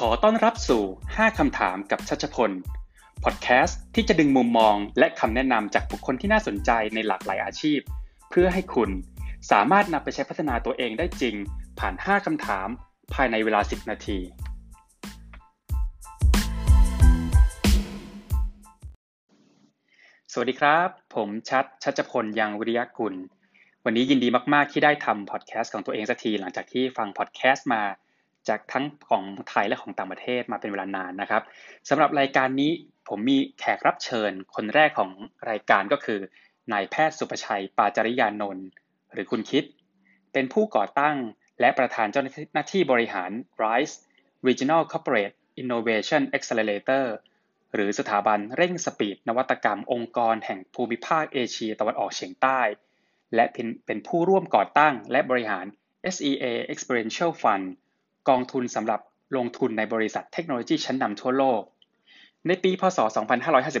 ขอต้อนรับสู่ 5 คำถามกับชัชพล พอดแคสต์ที่จะดึงมุมมองและคำแนะนำจากบุคคลที่น่าสนใจในหลากหลายอาชีพ เพื่อให้คุณสามารถนำไปใช้พัฒนาตัวเองได้จริง ผ่าน 5 คำถาม ภายในเวลา 10 นาที สวัสดีครับ ผมชัชชัชพลยังวิริยกุล วันนี้ยินดีมาก ๆ ที่ได้ทำพอดแคสต์ของตัวเองสักทีหลังจากที่ฟังพอดแคสต์มา จากทั้งของไทยและของต่างประเทศมาเป็นเวลานานนะครับสำหรับรายการนี้ผมมีแขกรับเชิญ คนแรกของรายการก็คือนายแพทย์สุประชัย ปาจริยานนท์หรือคุณคิด เป็นผู้ก่อตั้งและประธานเจ้าหน้าที่บริหาร RISE Regional Corporate Innovation Accelerator หรือสถาบันเร่งสปีดนวัตกรรมองค์กรแห่งภูมิภาคเอเชียตะวันออกเฉียงใต้ และเป็นผู้ร่วมก่อตั้งและบริหาร SEA Experiential Fund กองทุนสำหรับลงทุนในบริษัทเทคโนโลยีชั้นนำทั่วโลก ในปี พศ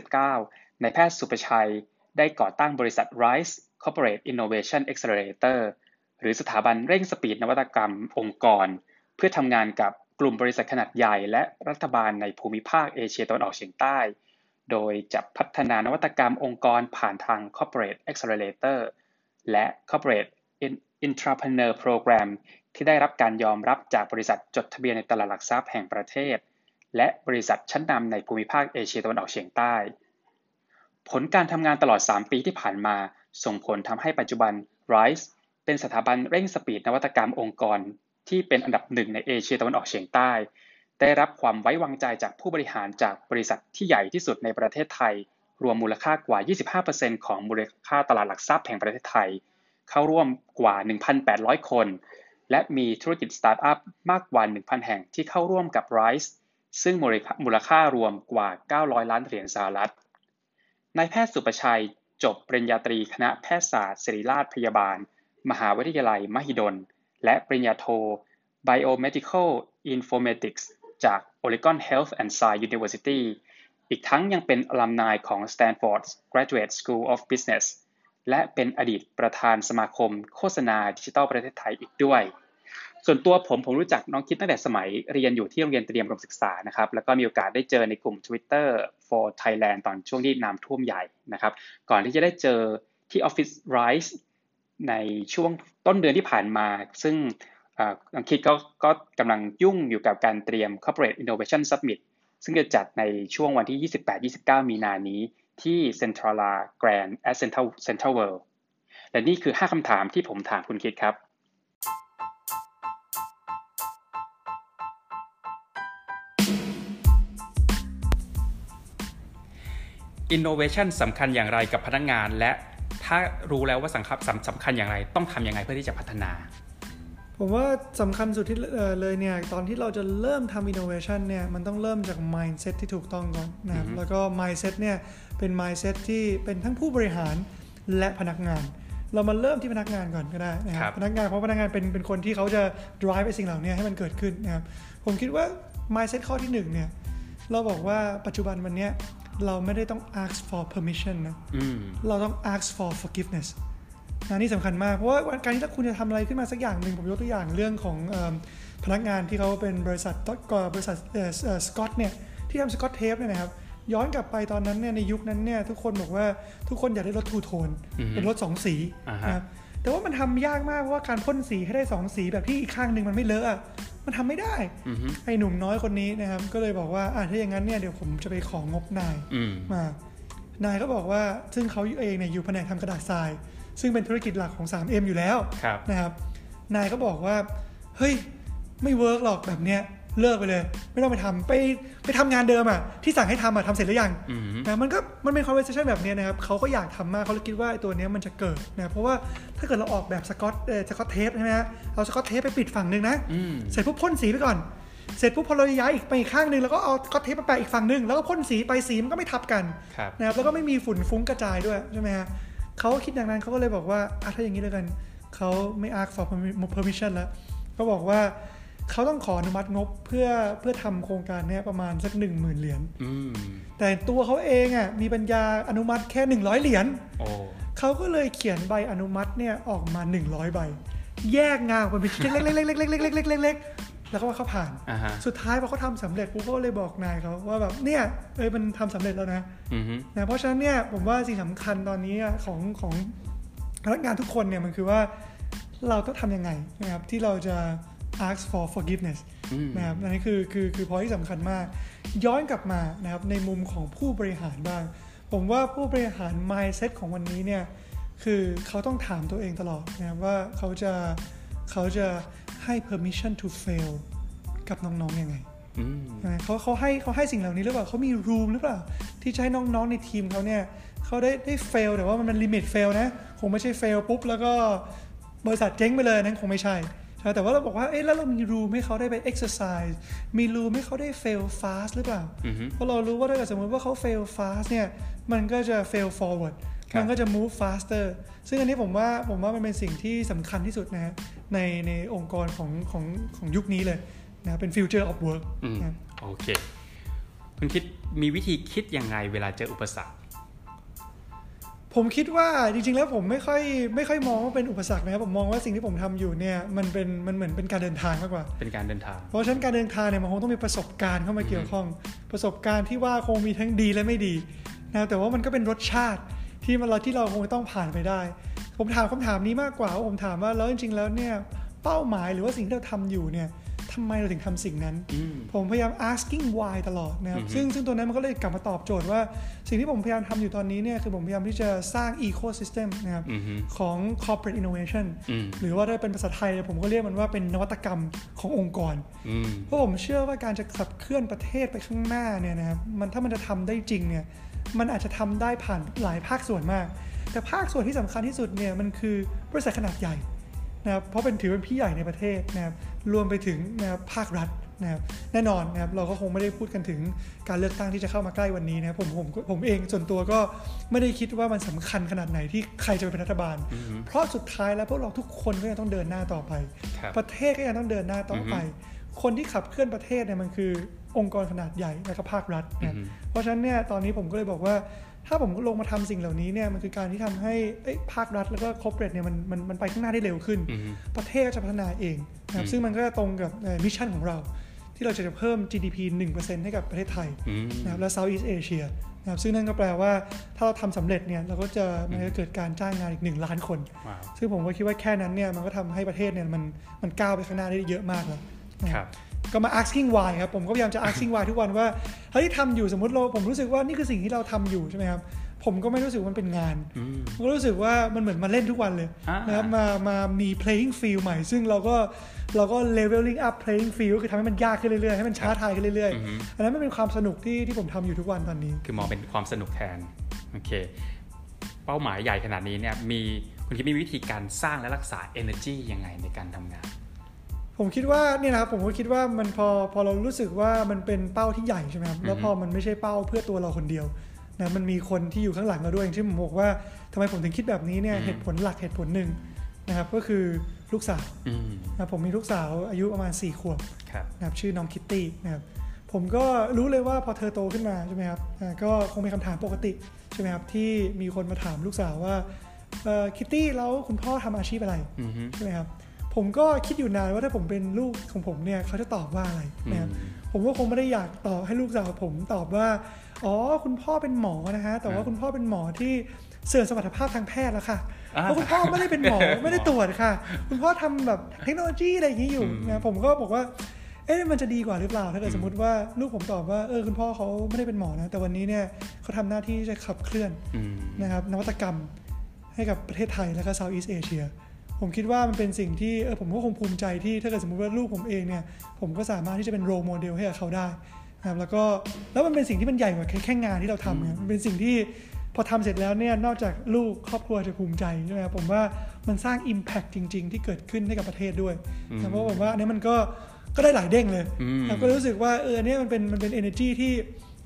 2559ในแพทย์สุประชัย ได้ก่อตั้งบริษัท RISE Corporate Innovation Accelerator หรือสถาบันเร่งสปีดนวัตกรรมองค์กร เพื่อทำงานกับกลุ่มบริษัทขนาดใหญ่และรัฐบาลในภูมิภาคเอเชียตะวันออกเฉียงใต้ โดยจะพัฒนานวัตกรรมองค์กรผ่านทาง Corporate Accelerator และ Corporate Intrapreneur Program ที่ได้รับการยอมรับจากบริษัทจดทะเบียนในตลาดหลักทรัพย์แห่งประเทศ และบริษัทชั้นนำในภูมิภาคเอเชียตะวันออกเฉียงใต้ ผลการทำงานตลอด 3 ปีที่ผ่านมาส่งผลทำให้ปัจจุบัน RISE เป็นสถาบันเร่งสปีดนวัตกรรมองค์กร ที่เป็นอันดับหนึ่งในเอเชียตะวันออกเฉียงใต้ ได้รับความไว้วางใจจากผู้บริหารจากบริษัทที่ใหญ่ที่สุดในประเทศไทย รวมมูลค่ากว่า 25%ของมูลค่าตลาดหลักทรัพย์แห่งประเทศไทย เข้าร่วมกว่า 1,800 คน และมีธุรกิจสตาร์ทอัพมากกว่า 1,000 แห่งที่เข้าร่วมกับ RISE ซึ่งมูลค่ารวมกว่า 900 ล้านเหรียญสหรัฐนายแพทย์สุประชัยจบปริญญาตรีคณะแพทยศาสตร์ศิริราชพยาบาล มหาวิทยาลัยมหิดล และปริญญาโท Biomedical Informatics จาก Oregon Health and Science University อีกทั้งยังเป็นอลัมนายของ Stanford Graduate School of Business และเป็นอดีตประธานสมาคมโฆษณาดิจิทัลประเทศไทยอีกด้วย ส่วนตัวผมผมรู้จักน้องคิดตั้งแต่สมัยเรียนอยู่ที่โรงเรียนเตรียมรมศึกษานะครับแล้วก็มีโอกาสได้เจอในกลุ่ม Twitter for Thailand ตอนช่วงที่น้ำท่วมใหญ่นะครับ ก่อนที่จะได้เจอที่ Office Rise ในช่วงต้นเดือนที่ผ่านมา ซึ่งน้องคิดก็ก็กำลังยุ่งอยู่กับการเตรียม Corporate Innovation Summit ซึ่งจะจัดในช่วงวันที่ 28-29 มีนานี้ ที่ Centrala Grand at Central Central World และนี่คือ 5คำถามที่ผมถามคุณคิดครับ Innovation สำคัญอย่างไรกับพนักงานและถ้ารู้แล้วว่าสำคัญสำคัญอย่างไร ต้องทำยังไงเพื่อที่จะพัฒนา ผมว่าสำคัญสุดที่เลยเนี่ย ตอนที่เราจะเริ่มทำ innovation เนี่ย มันต้องเริ่มจาก mindset ที่ถูกต้องก่อนนะครับ แล้วก็ mindset เนี่ยเป็น mindset ที่เป็นทั้งผู้บริหารและพนักงาน เรามาเริ่มที่พนักงานก่อนก็ได้นะครับ พนักงานเพราะพนักงานเป็นเป็นคนที่เขาจะ drive ไอ้สิ่งเหล่านี้ให้มันเกิดขึ้นนะครับ ผมคิดว่า mindset ข้อที่1เนี่ยเราบอกว่าปัจจุบันวันนี้เราไม่ได้ต้อง ask for permission นะเราต้อง ask for forgiveness นะนี่สำคัญมาก เพราะว่าการที่คุณจะทำอะไรขึ้นมาสักอย่างหนึ่งผมยกตัวอย่างเรื่องของพนักงานที่เขาเป็นบริษัทก่อบริษัทสกอตเนี่ยที่ทำสกอตเทปเนี่ยนะครับย้อนกลับไปตอนนั้นเนี่ยในยุคนั้นเนี่ยทุกคนบอกว่าทุกคนอยากได้รถทูโทน เป็นรถสองสีนะครับแต่ว่ามันทำยากมากเพราะว่าการพ่นสีให้ได้สองสีแบบที่อีกข้างหนึ่งมันไม่เลอะมันทำไม่ได้ไอ้หนุ่มน้อยคนนี้นะครับ ก็เลยบอกว่าอ่าถ้าอย่างนั้นเนี่ยเดี๋ยวผมจะไปของงบนายมานายก็บอกว่าซึ่งเขาเองเนี่ยอยู่แผนกทำกระดาษทราย ซึ่งเป็นธุรกิจหลักของ 3M อยู่แล้วนะครับ นายก็บอกว่า เฮ้ย ไม่เวิร์กหรอกแบบเนี้ยเลิกไปเลย ไม่ต้องไปทำไปไปทำงานเดิมอะที่สั่งให้ทำอะทำเสร็จหรือยังนะมันก็มันเป็น conversation แบบนี้นะครับเขาก็อยากทำมากเขาเลยคิดว่าตัวนี้มันจะเกิดนะเพราะว่าถ้าเกิดเราออกแบบสกอตเออสกอตเทปใช่ไหมฮะเอาสกอตเทปไปปิดฝั่งหนึ่งนะเสร็จปุ๊บพ่นสีไปก่อนเสร็จปุ๊บพอเราย้ายอีกไปอีกข้างหนึ่งแล้วก็เอาสกอตเทปไปแปะอีกฝั่งหนึ่งแล้วก็พ่นสีไปสีมันก็ไม่ทับกันนะครับแล้วก็ไม่มีฝุ่นฟุ้งกระจายด้วยใช่ไหมฮะ เขาคิดอย่างนั้นเขาก็เลยบอกว่าอะถ้าอย่างนี้เลยกันเขาไม่ ask for permission แล้วก็บอกว่าเขาต้องขออนุมัติงบเพื่อเพื่อทำโครงการนี้ประมาณสักหนึ่งหมื่นเหรียญแต่ตัวเขาเองอะมีปัญญาอนุมัติแค่หนึ่งร้อยเหรียญเขาก็เลยเขียนใบอนุมัติเนี่ยออกมาหนึ่งร้อยใบ แยกงานเป็นชิ้นเล็กๆๆๆๆๆๆๆ แล้วก็ว่าเขาผ่านอ่าฮะสุดท้ายพอเขาทำสำเร็จปุ๊บเขาก็เลยบอกนายเขาว่าแบบเนี่ยเอ้ยมันทำสำเร็จแล้วนะอือฮึนะเพราะฉะนั้นเนี่ยผมว่าสิ่งสำคัญตอนนี้อะของของพนักงานทุกคนเนี่ยมันคือว่าเราต้องทำยังไงนะครับที่เราจะ ask for forgiveness อืมนะครับอันนี้คือคือคือพอยที่สำคัญมาก ย้อนกลับมานะครับในมุมของผู้บริหารบ้าง ผมว่าผู้บริหาร mindset ของวันนี้เนี่ยคือเขาต้องถามตัวเองตลอดนะครับว่าเขาจะเขาจะ ให้ permission to fail กับน้องๆยังไงอืมใช่ไหมเขาเขาให้เขาให้สิ่งเหล่านี้หรือเปล่าเขามี room หรือเปล่า ที่จะให้น้องๆในทีมเขาเนี่ยเขาได้ได้ fail แต่ว่ามันมันลิมิต fail นะ คงไม่ใช่ fail ปุ๊บ แล้วก็บริษัทเจ๊งไปเลยนั้นคงไม่ใช่ใช่ไหมแต่ว่าเราบอกว่าเอ๊ะแล้วเรามี room ให้เขาได้ไป exercise มี room ให้เขาได้ fail fast หรือเปล่าอือฮึเพราะเรารู้ว่าถ้าเกิดสมมติว่าเขา fail fast เนี่ย มันก็จะ fail forward ครับมันก็จะ move faster ซึ่งอันนี้ผมว่าผมว่ามันเป็นสิ่งที่สำคัญที่สุดนะฮะ ในในองค์กรของของของยุคนี้เลยนะเป็น future of work อืมนะโอเค คุณคิดมีวิธีคิดยังไงเวลาเจออุปสรรค ผมคิดว่าจริงๆแล้วผมไม่ค่อยไม่ค่อยมองว่าเป็นอุปสรรคนะครับผมมองว่าสิ่งที่ผมทำอยู่เนี่ยมันเป็นมันเหมือนเป็นการเดินทางมากกว่า เป็นการเดินทาง เพราะฉะนั้นการเดินทางเนี่ยมันคงต้องมีประสบการณ์เข้ามาเกี่ยวข้อง ประสบการณ์ที่ว่าคงมีทั้งดีและไม่ดีนะแต่ว่ามันก็เป็นรสชาติที่มันเราที่เราคงต้องผ่านไปได้ ผมถามคำถามนี้มากกว่าว่าผมถามว่าแล้วจริงๆแล้วเนี่ยเป้าหมายหรือว่าสิ่งที่เราทำอยู่เนี่ยทำไมเราถึงทำสิ่งนั้นอืมผมพยายาม asking why ตลอดนะครับอือฮึซึ่งซึ่งตัวนั้นมันก็เลยกลับมาตอบโจทย์ว่า สิ่งที่ผมพยายามทำอยู่ตอนนี้เนี่ยคือผมพยายามที่จะสร้าง ecosystem นะครับอือฮึของ corporate innovation อืมหรือว่าถ้าเป็นภาษาไทย ผมก็เรียกมันว่าเป็นนวัตกรรมขององค์กรอืมเพราะผมเชื่อว่าการจะขับเคลื่อนประเทศไปข้างหน้าเนี่ยนะครับมันถ้ามันจะทำได้จริงเนี่ยมันอาจจะทำได้ผ่านหลายภาคส่วนมาก แต่ภาคส่วนที่สำคัญที่สุดเนี่ยมันคือบริษัทขนาดใหญ่นะครับเพราะเป็นถือเป็นพี่ใหญ่ในประเทศนะครับรวมไปถึงนะครับภาครัฐนะครับแน่นอนนะครับเราก็คงไม่ได้พูดกันถึงการเลือกตั้งที่จะเข้ามาใกล้วันนี้นะครับผมผมผมเองส่วนตัวก็ไม่ได้คิดว่ามันสำคัญขนาดไหนที่ใครจะเป็นรัฐบาลอือฮึเพราะสุดท้ายแล้วพวกเราทุกคนก็ยังต้องเดินหน้าต่อไปครับประเทศก็ยังต้องเดินหน้าต่อไป คนที่ขับเคลื่อนประเทศเนี่ยมันคือองค์กรขนาดใหญ่และก็ภาครัฐอืนะอฮึเพราะฉะนั้นเนี่ยตอนนี้ผมก็เลยบอกว่า ถ้าผมลงมาทำสิ่งเหล่านี้เนี่ยมันคือการที่ทำให้เอ้ยภาครัฐแล้วก็ corporate เนี่ยมันมันมันไปข้างหน้าได้เร็วขึ้นอือฮึประเทศก็จะพัฒนาเองนะครัอืบมซึ่งมันก็จะตรงกับ mission ของเรา ที่เราจะเพิ่ม GDP 1%ให้กับประเทศไทยอืมนะครับและ Southeast Asia นะครับซึ่งนั่นก็แปลว่าถ้าเราทำสำเร็จเนี่ยเราก็จะมันจะเกิดการจ้างงานอีก 1 ล้านคนว้าวซึ่งผมก็คิดว่าแค่นั้นเนี่ยมันก็ทำให้ประเทศเนี่ยมันมันก้าวไปข้างหน้าได้เยอะมากแล้วนะคครัรับบ ก็มา asking why ครับ ผมก็พยายามจะ asking why ทุกวันว่าเฮ้ยทำอยู่สมมติเราผมรู้สึกว่านี่คือสิ่งที่เราทำอยู่ใช่ไหมครับผมก็ไม่รู้สึกว่ามันเป็นงานอืมผมก็รู้สึกว่ามันเหมือนมาเล่นทุกวันเลยอ่านนะครับมามามี playing field ใหม่ ซึ่งเราก็เราก็ leveling up playing field ก็คือทำให้มันยากขึ้นเรื่อยๆ ให้มันท้าทายขึ้นเรื่อยอือฮึๆอันนั้นมันเป็นความสนุกที่ที่ผมทำอยู่ทุกวันตอนนี้ คือมองเป็นความสนุกแทน โอเค เป้าหมายใหญ่ขนาดนี้เนี่ยมีคุณคิดมีวิธีการสร้างและรักษา energy ยังไงในการทำงาน ผมคิดว่าเนี่ยนะครับผมก็คิดว่ามันพอพอเรารู้สึกว่ามันเป็นเป้าที่ใหญ่ใช่ไหมครับแล้วพอมันไม่ใช่เป้าเพื่อตัวเราคนเดียวนะมันมีคนที่อยู่ข้างหลังเราด้วยอย่างที่ผมบอกว่าทำไมผมถึงคิดแบบนี้เนี่ยอืมเหตุผลหลักเหตุผลหนึ่งนะครับก็คือลูกสาวอืมนะผมมีลูกสาวอายุประมาณ4ขวบครับนะครับชื่อน้องคิตตี้นะครับผมก็รู้เลยว่าพอเธอโตขึ้นมาใช่ไหมครับอ่าก็คงมีคำถามปกติใช่ไหมครับที่มีคนมาถามลูกสาวว่าคิตตี้แล้วคุณพ่อทำอาชีพอะไรอืมฮึใช่ไหมครับ ผมก็คิดอยู่นานว่าถ้าผมเป็นลูกของผมเนี่ยเขาจะตอบว่าอะไรนะครับอืมผมก็คงไม่ได้อยากตอบให้ลูกสาวผมตอบว่า อ๋อ คุณพ่อเป็นหมอนะฮะ แต่ว่าอ่าคุณพ่อเป็นหมอที่เสื่อมสมรรถภาพทางแพทย์แล้วค่ะอ่าเพราะคุณพ่อไม่ได้เป็นหมอไม่ได้ตรวจค่ะ คุณพ่อทำแบบเทคโนโลยีอะไรอย่างนี้อยู่อืมนะผมก็บอกว่า เอ๊ะมันจะดีกว่าหรือเปล่า ถ้าเกิดสมมติว่าลูกผมตอบว่า เออ คุณพ่อเขาไม่ได้เป็นหมอนะ แต่วันนี้เนี่ยเขาทำหน้าที่จะขับเคลื่อนอืมนะครับนวัตกรรมให้กับประเทศไทยและก็ Southeast Asia ผมคิดว่ามันเป็นสิ่งที่เออผมก็คงภูมิใจที่ถ้าเกิดสมมติว่าลูกผมเองเนี่ยผมก็สามารถที่จะเป็นโรโมเดลให้กับเขาได้นะครับแล้วก็แล้วมันเป็นสิ่งที่มันใหญ่กว่าแค่แค่งานที่เราทำเนี่ยมันเป็นสิ่งที่พอทำเสร็จแล้วเนี่ยนอกจากลูกครอบครัวจะภูมิใจใช่ไหมครับผมว่ามันสร้าง Impact จริง ๆ ที่เกิดขึ้นให้กับประเทศด้วยนะเพราะผมว่าอันนี้มันก็ก็ได้หลายเด้งเลยอืมแล้วก็รู้สึกว่าเออเนี่ยมันเป็นมันเป็น energy ที่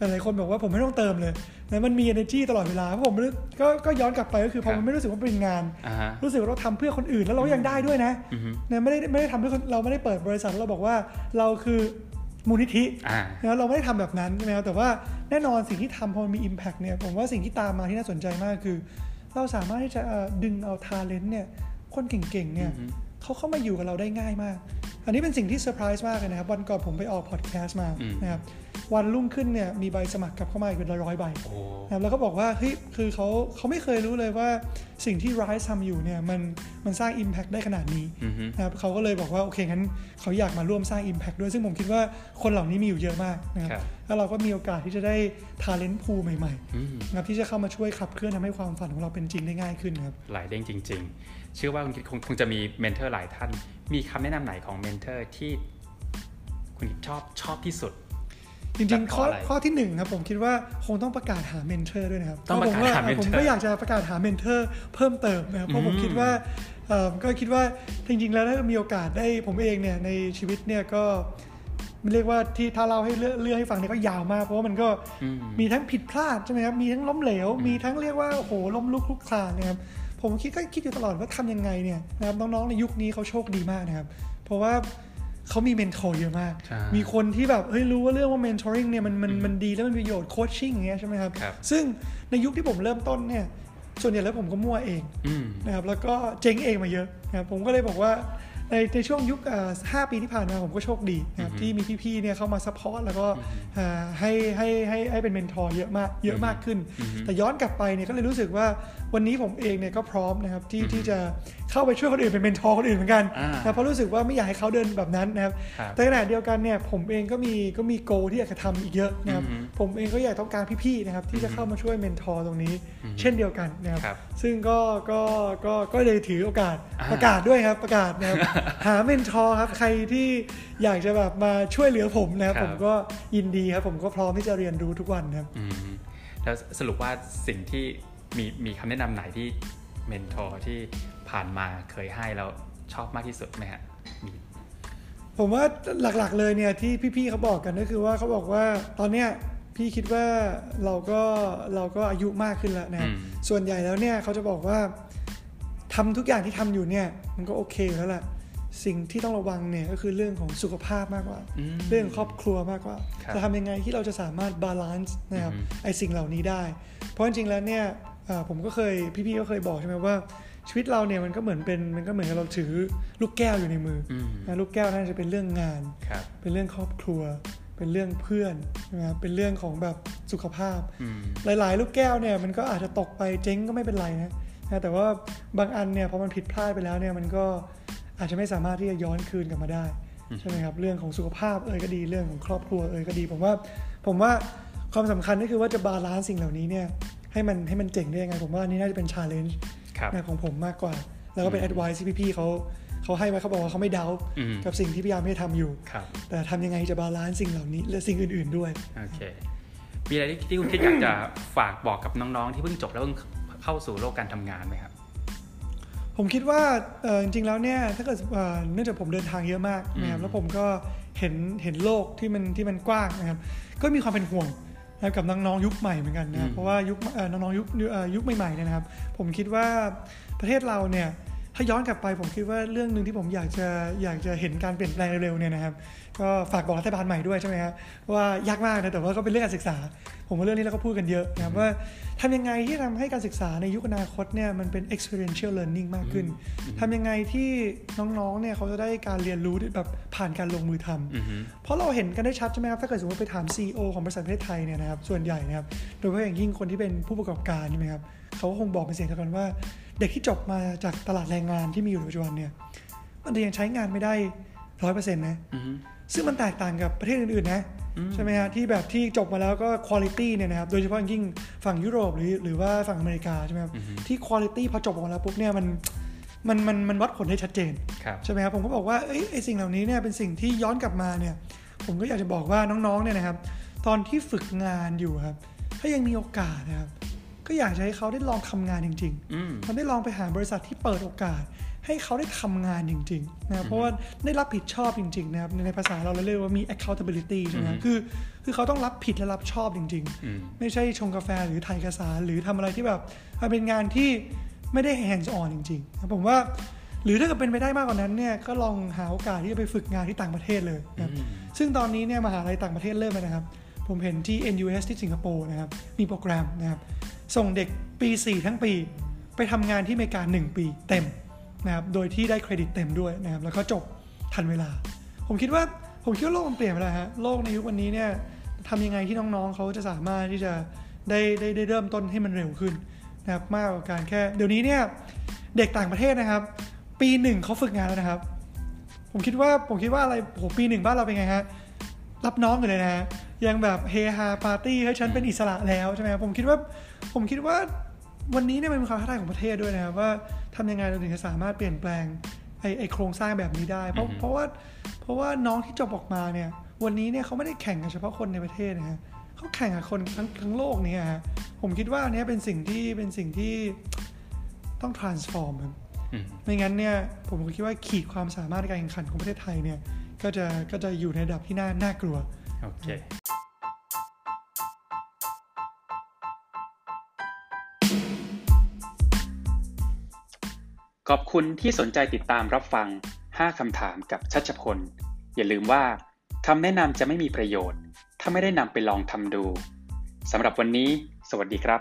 หลายๆคนบอกว่าผมไม่ต้องเติมเลยนะมันมี energy ตลอดเวลาเพราะผมรู้ก็ก็ย้อนกลับไปก็คือพอครับมันไม่รู้สึกว่าเป็นงานอ่าฮะรู้สึกว่าเราทำเพื่อคนอื่นแล้วเราก็ยังได้ด้วยนะอืมฮึนะไม่ได้ไม่ได้ทำเพื่อคนเราไม่ได้เปิดบริษัทแล้วเราบอกว่าเราคือมูลนิธิอ่านะเราไม่ได้ทำแบบนั้นใช่ไหมครับแต่ว่าแน่นอนสิ่งที่ทำพอมันมี impact เนี่ยผมว่าสิ่งที่ตามมาที่น่าสนใจมากคือ เราสามารถที่จะเอ่อดึงเอา talent เนี่ยคนเก่งๆเนี่ยอือฮึเขาเข้ามาอยู่กับเราได้ง่ายมาก อันนี้เป็นสิ่งที่เซอร์ไพรส์มากเลยนะครับ วันก่อนผมไปออกพอดแคสต์มาอืมนะครับวันรุ่งขึ้นเนี่ยมีใบสมัครกลับเข้ามาอีกเป็นร้อยๆใบโอ้นะครับแล้วก็บอกว่าเฮ้ยคือเขาเขาไม่เคยรู้เลยว่าสิ่งที่ Rise ทำอยู่เนี่ยมันมันสร้าง Impact ได้ขนาดนี้อือฮึนะครับเขาก็เลยบอกว่าโอเคงั้นเขาอยากมาร่วมสร้าง Impact ด้วยซึ่งผมคิดว่าคนเหล่านี้มีอยู่เยอะมากนะครับครับแล้วเราก็มีโอกาสที่จะได้ Talent Pool ใหม่อืมๆนะครับที่จะเข้ามาช่วยขับเคลื่อนทำให้ความฝันของเราเป็นจริงได้ง่ายขึ้นนะครับหลายเด้งจริง ๆ เชื่อว่าคุณคิดคงคงจะมี mentor หลายท่าน มีคำแนะนำไหนของ mentor ที่คุณคิดชอบชอบที่สุดจริงๆข้ออะไรข้อที่หนึ่งครับผมคิดว่าคงต้องประกาศหา mentor ด้วยนะครับต้องประกาศหาพะผมว่ mentor ผมก็อยากจะประกาศหา mentor เพิ่มเติมนะครับเพราะผมอืมคิดว่าเอ่อก็คิดว่าจริงๆแล้วถ้ามีโอกาสได้ผมเองเนี่ยในชีวิตเนี่ยก็เรียกว่าที่ถ้าเล่าให้เรื่องเรื่องให้ฟังเนี่ยก็ยาวมาก เพราะว่ามันก็อืมมีทั้งผิดพลาดใช่ไหมครับมีทั้งล้มเหลว มีทั้งเรียกว่าโอ้โหล้มลุกคลุกคลานนะครับ ผมคิดก็คิดอยู่ตลอดว่าทำยังไงเนี่ยนะครับน้องๆในยุคนี้เขาโชคดีมากนะครับ เพราะว่าเขามีเมนทอร์เยอะมากใช่มีคนที่แบบเฮ้ยรู้ว่าเรื่องว่า mentoring เนี่ยมันมันมันดีแล้วมันมีประโยชน์โคชชิ่งอย่างเงี้ยใช่ไหมครับครับซึ่งในยุคที่ผมเริ่มต้นเนี่ยส่วนใหญ่แล้วผมก็มั่วเองอืมนะครับแล้วก็เจ๊งเองมาเยอะนะครับผมก็เลยบอกว่า ในในช่วงยุคเอ่อ5ปีที่ผ่านมาผมก็โชคดีนะครับอือฮึที่มีพี่ๆเนี่ยเข้ามา support แล้วก็เอ่อให้ให้ให้ให้เป็น mentor เยอะมากเยอะมากขึ้นอือฮึแต่ย้อนกลับไปเนี่ยก็เลยรู้สึกว่าวันนี้ผมเองเนี่ยก็พร้อมนะครับที่อือฮึที่จะเข้าไปช่วยคนอื่นเป็น mentor คนอื่นเหมือนกันอ่านนะเพราะรู้สึกว่าไม่อยากให้เขาเดินแบบนั้นนะครับครับแต่ขณะเดียวกันเนี่ยผมเองก็มีก็มี goal ที่อยากจะทำอีกเยอะนะครับอือฮึผมเองก็อยากต้องการพี่ๆนะครับที่จะเข้ามาช่วย mentor ตรงนี้อือฮึเช่นเดียวกันนะครับครับซึ่งก็ก็ก็ก็เลยถือโอกาสอ่าประกาศด้วยครับประกาศนะครับหา mentor ครับ ใครที่อยากจะแบบมาช่วยเหลือผมนะครับครับ ผมก็ยินดีครับ ผมก็พร้อมที่จะเรียนรู้ทุกวันครับอืมแล้วสรุปว่าสิ่งที่มีมีคำแนะนำไหนที่ mentor ที่ผ่านมาเคยให้แล้วชอบมากที่สุดไหมฮะมีผมว่าหลักๆเลยเนี่ยที่พี่ๆเขาบอกกันก็คือว่าเขาบอกว่าตอนเนี้ยพี่คิดว่าเราก็เราก็อายุมากขึ้นแล้วนะครับอืมส่วนใหญ่แล้วเนี่ยเขาจะบอกว่าทำทุกอย่างที่ทำอยู่เนี่ยมันก็โอเคแล้วแหละ สิ่งที่ต้องระวังเนี่ยก็คือเรื่องของสุขภาพมากกว่าอืมเรื่องครอบครัวมากกว่าครับจะทำยังไงที่เราจะสามารถ balance นะครับอือฮึไอสิ่งเหล่านี้ได้ เพราะจริงๆแล้วเนี่ยเอ่อผมก็เคยพี่ๆก็เคยบอกใช่ไหมว่าชีวิตเราเนี่ยมันก็เหมือนเป็นมันก็เหมือนกับเราถือลูกแก้วอยู่ในมืออืมนะลูกแก้วนั่นจะเป็นเรื่องงานครับเป็นเรื่องครอบครัว เป็นเรื่องเพื่อนนะครับเป็นเรื่องของแบบสุขภาพอืมหลาย ๆ ลูกแก้วเนี่ยมันก็อาจจะตกไปเจ๊งก็ไม่เป็นไรนะนะแต่ว่าบางอันเนี่ยพอมันผิดพลาดไปแล้วเนี่ยมันก็ อาจจะไม่สามารถที่จะย้อนคืนกลับมาได้อืมใช่ไหมครับเรื่องของสุขภาพเอ่ยก็ดีเรื่องของครอบครัวเอ่ยก็ดี ผมว่าผมว่าความสำคัญก็คือว่าจะ balance สิ่งเหล่านี้เนี่ยให้มันให้มันเจ๋งได้ยังไง ผมว่าอันนี้น่าจะเป็น challenge ครับของผมมากกว่า แล้วก็เป็นอืม advice ที่พี่ๆเขาเขาให้ไว้เขาบอกว่าเขาไม่เดาอืมกับสิ่งที่พยายามให้ทำอยู่ครับแต่ทำยังไงจะ balance สิ่งเหล่านี้ และสิ่งอื่น ๆด้วยโอเคมีอะไรที่ที่คุณคิดอยากจะฝากบอกกับน้องๆที่เพิ่งจบแล้วเพิ่งเข้าสู่โลกการทำงานไหมครับ ผมคิดว่าเอ่อจริงๆแล้วเนี่ยถ้าเกิดเอ่อเนื่องจากผมเดินทางเยอะมากนะครับอืมแล้วผมก็เห็นเห็นโลกที่มันที่มันกว้างนะครับ ก็มีความเป็นห่วงนะครับกับน้องๆยุคใหม่เหมือนกันนะครับเพราะว่ายุคเอ่อน้องๆยุคเอ่อยุคใหม่ๆเนี่ยนะครับ ผมคิดว่าประเทศเราเนี่ย ถ้าย้อนกลับไปผมคิดว่าเรื่องหนึ่งที่ผมอยากจะอยากจะเห็นการเปลี่ยนแปลงเร็วๆเนี่ยนะครับ ก็ฝากบอกรัฐบาลใหม่ด้วยใช่ไหมครับว่ายากมากนะแต่ว่าก็เป็นเรื่องการศึกษา ผมว่าเรื่องนี้เราก็พูดกันเยอะนะครับว่าทำยังไงที่ทำให้การศึกษาในยุคอนาคตเนี่ยมันเป็น experiential learning มากขึ้นทำยังไงที่น้องๆเนี่ยเขาจะได้การเรียนรู้แบบผ่านการลงมือทำอือฮึเพราะเราเห็นกันได้ชัดใช่ไหมครับถ้าเกิดสมมติไปถาม CEO ของบริษัทประเทศไทยเนี่ยนะครับส่วนใหญ่นะครับโดยเฉพาะอย่างยิ่งคนที่เป็นผู้ประกอบการใช่ไหมครับ เขาก็คงบอกเป็นเสียงเดียวกันว่า เด็กที่จบมาจากตลาดแรงงานที่มีอยู่ในปัจจุบันเนี่ย มันจะยังใช้งานไม่ได้ร้อยเปอร์เซ็นต์นะอือฮึซึ่งมันแตกต่างกับประเทศอื่นๆนะอืมใช่ไหมฮะที่แบบที่จบมาแล้วก็คุณภาพเนี่ยนะครับโดยเฉพาะอย่างยิ่งฝั่งยุโรปหรือหรือว่าฝั่งอเมริกาใช่ไหมครับอือฮึที่คุณภาพพอจบออกมาแล้วปุ๊บเนี่ยมันมันมันมันวัดผลได้ชัดเจนครับใช่ไหมครับผมก็บอกว่าเอ้ยไอสิ่งเหล่านี้เนี่ยเป็นสิ่งที่ย้อนกลับมาเนี่ย ผมก็อยากจะบอกว่าน้องๆเนี่ยนะครับ ตอนที่ฝึกงานอยู่ครับ ถ้ายังมีโอกาสนะครับ ก็อยากจะให้เขาได้ลองทำงานจริงอืมๆเขาได้ลองไปหาบริษัทที่เปิดโอกาส ให้เขาได้ทำงานจริงๆนะครับเพราะว่าได้รับผิดชอบจริงๆนะครับในภาษาเราเราเรียกว่ามี accountability ใช่ไหมครับอืมคือคือเขาต้องรับผิดและรับชอบจริงๆอืมไม่ใช่ชงกาแฟหรือถ่ายเอกสารหรือทำอะไรที่แบบมันเป็นงานที่ไม่ได้ hands on จริงๆนะผมว่าหรือถ้าเกิดเป็นไปได้มากกว่านั้นเนี่ยก็ลองหาโอกาสที่จะไปฝึกงานที่ต่างประเทศเลยนะครับอืมซึ่งตอนนี้เนี่ยมหาลัยต่างประเทศเริ่มแล้วนะครับ ผมเห็นที่ NUS ที่สิงคโปร์นะครับ มีโปรแกรมนะครับ ส่งเด็กปี 4 ทั้งปี ไปทำงานที่อเมริกา 1 ปีเต็มนะครับ โดยที่ได้เครดิตเต็มด้วยนะครับ แล้วก็จบทันเวลา ผมคิดว่าผมคิดว่าโลกมันเปลี่ยนไปแล้วฮะ โลกในยุควันนี้เนี่ยทำยังไงที่น้องๆเขาจะสามารถที่จะได้ได้ได้เริ่มต้นให้มันเร็วขึ้นนะครับมากกว่าการแค่ เดี๋ยวนี้เนี่ยเด็กต่างประเทศนะครับ ปีหนึ่งเขาฝึกงานแล้วนะครับ ผมคิดว่าผมคิดว่าอะไรโหปีหนึ่งบ้านเราเป็นไงฮะรับน้องอยู่เลยนะฮะ ยังแบบเฮฮาปาร์ตี้ให้ฉันเป็นอิสระแล้วใช่ไหมครับผมคิดว่าผมคิดว่าวันนี้เนี่ยมันเป็นความท้าทายของประเทศด้วยนะครับว่าทำยังไงเราถึงจะสามารถเปลี่ยนแปลงไอไอโครงสร้างแบบนี้ได้ เพราะเพราะว่าเพราะว่าน้องที่จบออกมาเนี่ย วันนี้เนี่ยเขาไม่ได้แข่งกับเฉพาะคนในประเทศนะฮะเขาแข่งกับคนทั้งทั้งโลกนี้ฮะผมคิดว่าอันนี้เป็นสิ่งที่เป็นสิ่งที่ต้อง transform ครับอืมไม่งั้นเนี่ยผมก็คิดว่าขีดความสามารถในการแข่งขันของประเทศไทยเนี่ยก็จะก็จะอยู่ในระดับที่น่าน่ากลัวโอเค ขอบคุณที่สนใจติดตามรับฟัง 5 คำถามกับชัชพล อย่าลืมว่าคำแนะนำจะไม่มีประโยชน์ ถ้าไม่ได้นำไปลองทำดูสำหรับวันนี้ สวัสดีครับ